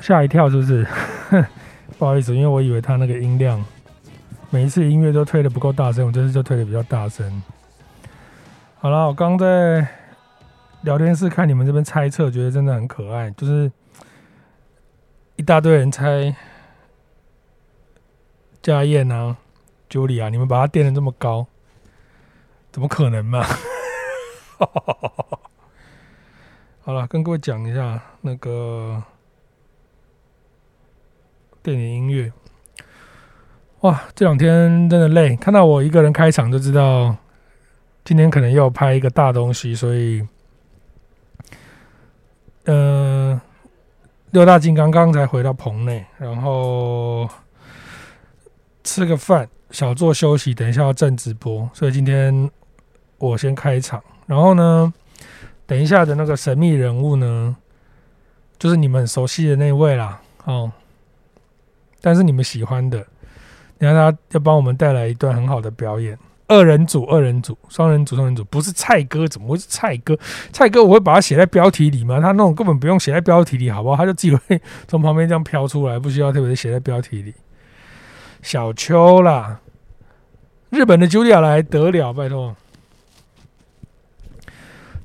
吓一跳是不是？不好意思，因为我以为他那个音量，每一次音乐都推得不够大声，我这次就推得比较大声。好了，我刚在聊天室看你们这边猜测，觉得真的很可爱，就是一大堆人猜家燕啊、朱莉啊，你们把它垫得这么高，怎么可能嘛？好了，跟各位讲一下那个电影音乐。哇，这两天真的累，看到我一个人开场就知道今天可能要拍一个大东西，所以，呃，六大金刚刚才回到棚内，然后吃个饭，小坐休息，等一下要正直播，所以今天我先开场。然后呢，等一下的那个神秘人物呢，就是你们很熟悉的那位啦，哦，但是你们喜欢的，你看他要帮我们带来一段很好的表演，二人组、二人组、双人组、双人组，不是蔡哥，怎么会是蔡哥？蔡哥我会把它写在标题里吗？他那种根本不用写在标题里，好不好？他就自己会从旁边这样飘出来，不需要特别写在标题里。小秋啦，日本的 Julia 来得了，拜托。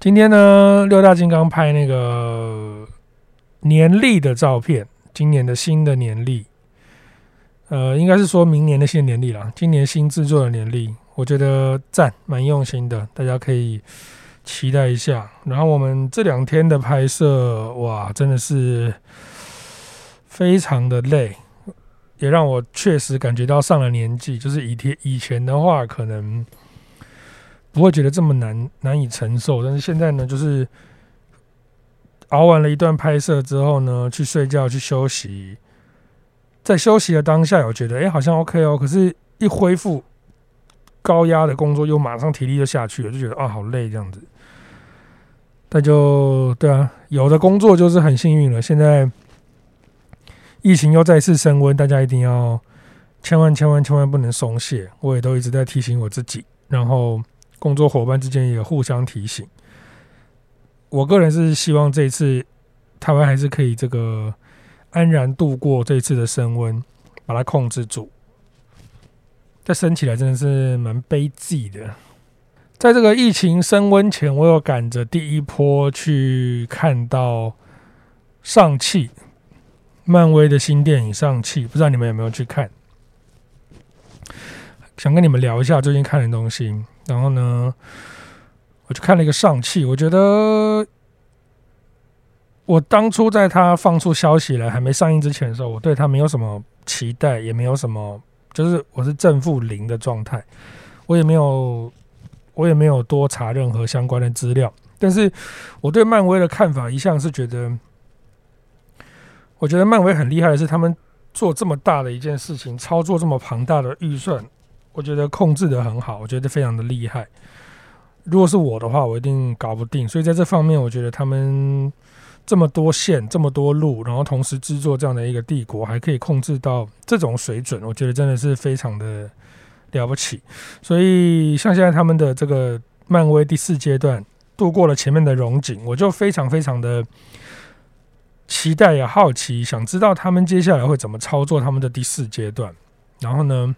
今天呢，六大金刚拍那个年历的照片，今年的新的年历，呃，应该是说明年的新年历啦。今年新制作的年历，我觉得赞，蛮用心的，大家可以期待一下。然后我们这两天的拍摄，哇，真的是非常的累，也让我确实感觉到上了年纪。就是以前以前的话，可能。不会觉得这么难难以承受，但是现在呢，就是熬完了一段拍摄之后呢，去睡觉去休息，在休息的当下，我觉得哎，好像 OK 哦，可是一恢复高压的工作，又马上体力就下去了，就觉得啊，好累这样子。那就对啊，有的工作就是很幸运了。现在疫情又再次升温，大家一定要千万千万千万不能松懈。我也都一直在提醒我自己，然后。工作伙伴之间也互相提醒。我个人是希望这一次台湾还是可以这个安然度过这一次的升温，把它控制住。这升起来真的是蛮悲剧的。在这个疫情升温前，我有赶着第一波去看到上气，漫威的新电影上气，不知道你们有没有去看？想跟你们聊一下最近看的东西。然后呢，我去看了一个上气，我觉得我当初在他放出消息来还没上映之前的时候，我对他没有什么期待，也没有什么，就是我是正负零的状态，我也没有，我也没有多查任何相关的资料。但是我对漫威的看法一向是觉得，我觉得漫威很厉害的是，他们做这么大的一件事情，操作这么庞大的预算。我觉得控制得很好，我觉得非常的厉害。如果是我的话，我一定搞不定。所以在这方面，我觉得他们这么多线、这么多路，然后同时制作这样的一个帝国，还可以控制到这种水准，我觉得真的是非常的了不起。所以像现在他们的这个漫威第四阶段度过了前面的荣景，我就非常非常的期待也好奇，想知道他们接下来会怎么操作他们的第四阶段。然后呢，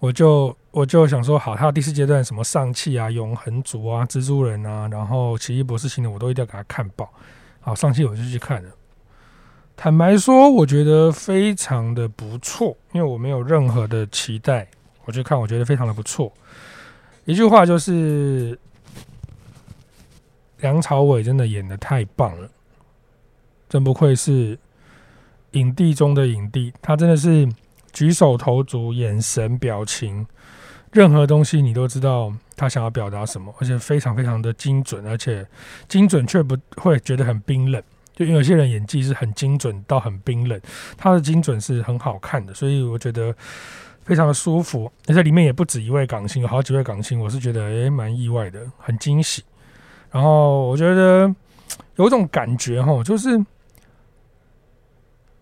我就我就想说，好，他第四阶段什么上气啊、永恒族啊、蜘蛛人啊，然后奇异博士新的，我都一定要给他看爆。好，上气我就去看了。坦白说，我觉得非常的不错，因为我没有任何的期待，我去看，我觉得非常的不错。一句话就是，梁朝伟真的演得太棒了，真不愧是影帝中的影帝，他真的是。举手投足、眼神、表情，任何东西你都知道他想要表达什么，而且非常非常的精准，而且精准却不会觉得很冰冷。就因为有些人演技是很精准到很冰冷，他的精准是很好看的，所以我觉得非常的舒服。而且里面也不止一位港星，有好几位港星，我是觉得诶蛮意外的，很惊喜。然后我觉得有一种感觉哈，就 是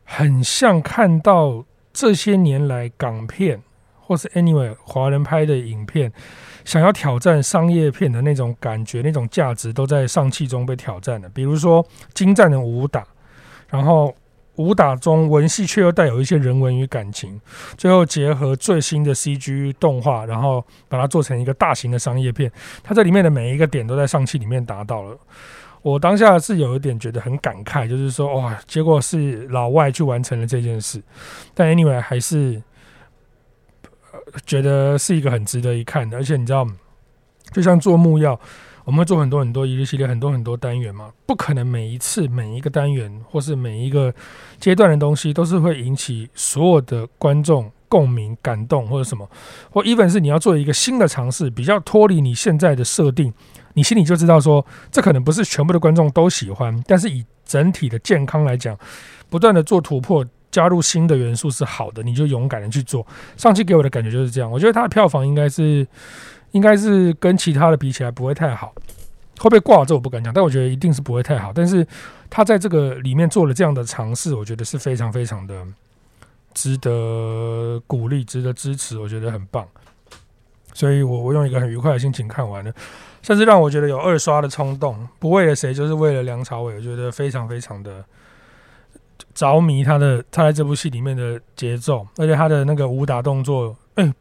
很像看到。这些年来，港片或是 anyway 华人拍的影片，想要挑战商业片的那种感觉、那种价值，都在尚气中被挑战了。比如说精湛的武打，然后武打中文戏却又带有一些人文与感情，最后结合最新的 CG 动画，然后把它做成一个大型的商业片。它这里面的每一个点都在上汽里面达到了。我当下是有一点觉得很感慨，就是说哇，结果是老外去完成了这件事，但 anyway 还是觉得是一个很值得一看的。而且你知道，就像做木曜，我们会做很多很多一日系列，很多很多单元嘛，不可能每一次每一个单元或是每一个阶段的东西都是会引起所有的观众共鸣、感动或者什么，或 even 是你要做一个新的尝试，比较脱离你现在的设定。你心里就知道说，这可能不是全部的观众都喜欢，但是以整体的健康来讲，不断的做突破，加入新的元素是好的，你就勇敢的去做。上期给我的感觉就是这样，我觉得它的票房应该是，应该是跟其他的比起来不会太好，会不会挂这我不敢讲，但我觉得一定是不会太好。但是他在这个里面做了这样的尝试，我觉得是非常非常的值得鼓励、值得支持，我觉得很棒。所以我我用一个很愉快的心情看完了。甚至让我觉得有二刷的冲动，不为了谁，就是为了梁朝伟。我觉得非常非常的着迷他的他在这部戏里面的节奏，而且他的那个武打动作，哎，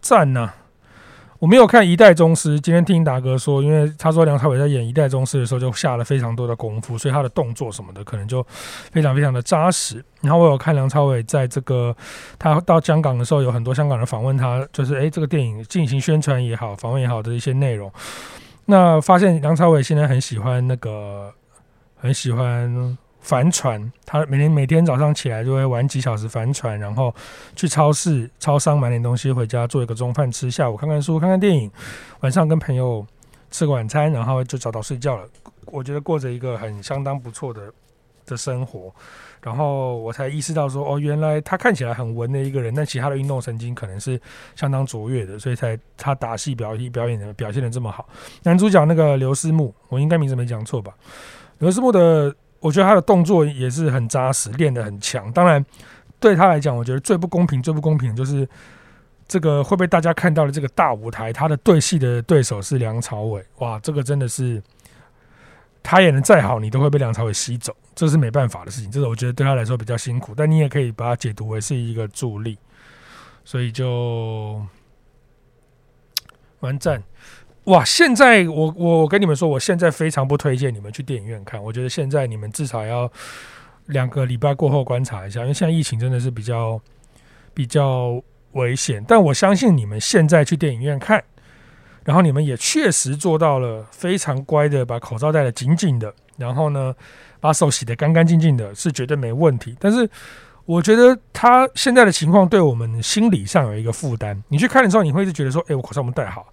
赞呐！我没有看《一代宗师》，今天听达哥说，因为他说梁朝伟在演《一代宗师》的时候就下了非常多的功夫，所以他的动作什么的可能就非常非常的扎实。然后我有看梁朝伟在这个他到香港的时候，有很多香港人访问他，就是诶，这个电影进行宣传也好，访问也好的一些内容。那发现梁朝伟现在很喜欢那个，很喜欢。帆船，他每天每天早上起来就会玩几小时帆船，然后去超市、超商买点东西回家做一个中饭吃，下午看看书、看看电影，晚上跟朋友吃个晚餐，然后就早早睡觉了。我觉得过着一个很相当不错的的生活，然后我才意识到说，哦，原来他看起来很文的一个人，但其他的运动神经可能是相当卓越的，所以才他打戏表演表演的表现的这么好。男主角那个刘思慕，我应该名字没讲错吧？刘思慕的。我觉得他的动作也是很扎实，练得很强。当然，对他来讲，我觉得最不公平、最不公平的就是这个会被大家看到的这个大舞台，他的对戏的对手是梁朝伟。哇，这个真的是他演的再好，你都会被梁朝伟吸走，这是没办法的事情。这是我觉得对他来说比较辛苦，但你也可以把它解读为是一个助力，所以就完赞。哇！现在我我我跟你们说，我现在非常不推荐你们去电影院看。我觉得现在你们至少要两个礼拜过后观察一下，因为现在疫情真的是比较比较危险。但我相信你们现在去电影院看，然后你们也确实做到了非常乖的，把口罩戴得紧紧的，然后呢，把手洗得干干净净的，是绝对没问题。但是我觉得他现在的情况对我们心理上有一个负担。你去看的时候，你会一直觉得说：“哎，我口罩没戴好。”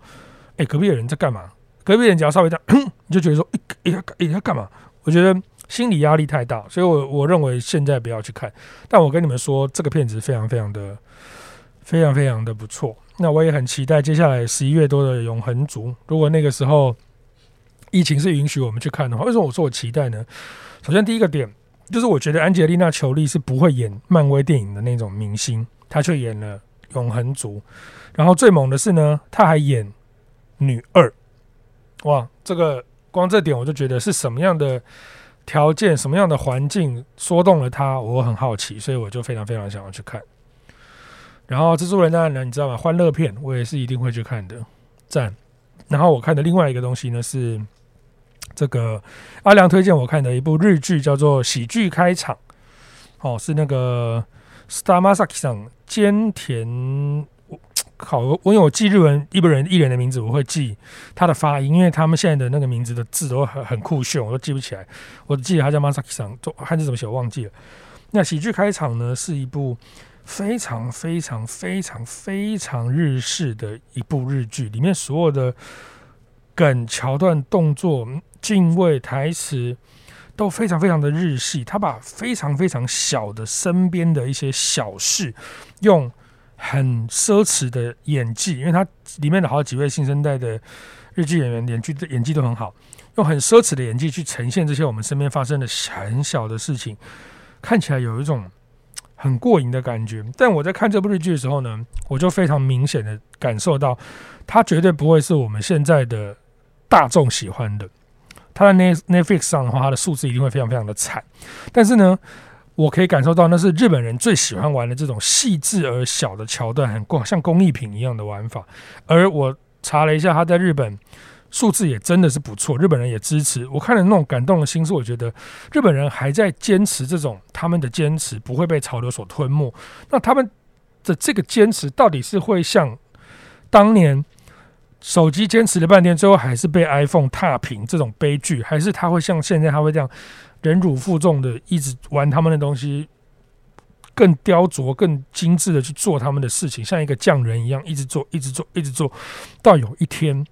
哎、隔壁的人在干嘛？隔壁人只要稍微这样，你就觉得说，哎、欸，他、欸，他干嘛？我觉得心理压力太大，所以我我认为现在不要去看。但我跟你们说，这个片子非常非常的、非常非常的不错。那我也很期待接下来十一月多的《永恒族》。如果那个时候疫情是允许我们去看的话，为什么我说我期待呢？首先第一个点就是，我觉得安吉丽娜·裘丽是不会演漫威电影的那种明星，她却演了《永恒族》。然后最猛的是呢，她还演。女二，哇，这个光这点我就觉得是什么样的条件、什么样的环境说动了他，我很好奇，所以我就非常非常想要去看。然后蜘蛛人当然你知道吗？欢乐片我也是一定会去看的，赞。然后我看的另外一个东西呢是这个阿良推荐我看的一部日剧，叫做《喜剧开场》，哦，是那个 Star Masaki 上兼田。好，我因为我记日文日本人艺人的名字，我会记他的发音，因为他们现在的那个名字的字都很很酷炫，我都记不起来。我记得他叫 Masaki-san，汉字怎么写我忘记了。那喜剧开场呢，是一部非常非常非常非常日式的一部日剧，里面所有的梗、桥段、动作、敬畏、台词都非常非常的日系。他把非常非常小的身边的一些小事用。很奢侈的演技，因为他里面的好几位新生代的日剧演员演剧演技都很好，用很奢侈的演技去呈现这些我们身边发生的很小的事情，看起来有一种很过瘾的感觉。但我在看这部日剧的时候呢，我就非常明显的感受到，它绝对不会是我们现在的大众喜欢的。他在 Netflix 上的话，他的数字一定会非常非常的惨。但是呢，我可以感受到那是日本人最喜欢玩的这种细致而小的桥段，很工像工艺品一样的玩法。而我查了一下，他在日本数字也真的是不错，日本人也支持。我看了那种感动的心是，我觉得日本人还在坚持这种他们的坚持不会被潮流所吞没。那他们的这个坚持到底是会像当年手机坚持了半天，最后还是被 iPhone 踏平这种悲剧，还是他会像现在他会这样？忍辱负重的一直玩他们的东西，更雕琢、更精致的去做他们的事情，像一个匠人一样，一直做、一直做、一直做，到有一天，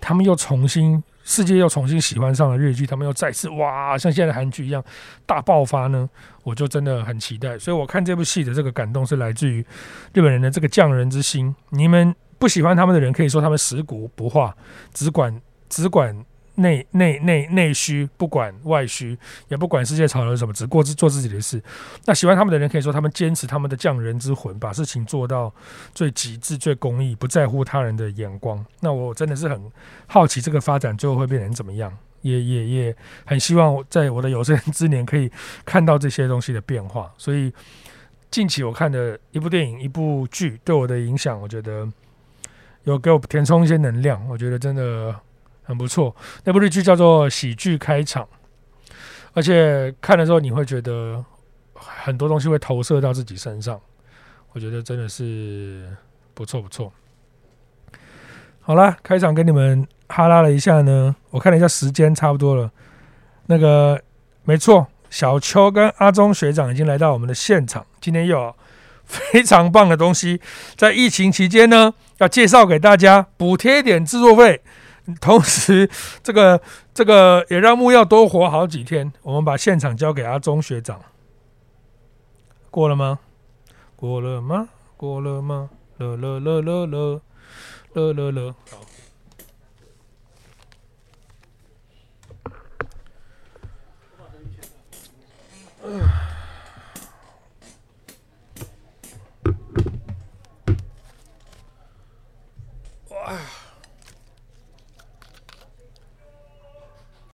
他们又重新世界又重新喜欢上了日剧，他们又再次哇，像现在韩剧一样大爆发呢，我就真的很期待。所以我看这部戏的这个感动是来自于日本人的这个匠人之心。你们不喜欢他们的人可以说他们食古不化，只管只管。内内内内需，不管外需，也不管世界潮流什么，只过自做自己的事。那喜欢他们的人可以说，他们坚持他们的匠人之魂，把事情做到最极致、最公益，不在乎他人的眼光。那我真的是很好奇，这个发展最后会变成怎么样？也也也很希望在我的有生之年可以看到这些东西的变化。所以近期我看的一部电影、一部剧对我的影响，我觉得有给我填充一些能量。我觉得真的。很不错，那部日剧叫做《喜剧开场》，而且看的时候你会觉得很多东西会投射到自己身上，我觉得真的是不错不错。好啦，开场跟你们哈拉了一下呢，我看了一下时间，差不多了。那个没错，小邱跟阿中学长已经来到我们的现场，今天又有非常棒的东西，在疫情期间呢，要介绍给大家，补贴点制作费。同时，这个这个也让木曜多活好几天。我们把现场交给阿中学长。过了吗？过了吗？过了吗？乐了了了了了了了。好。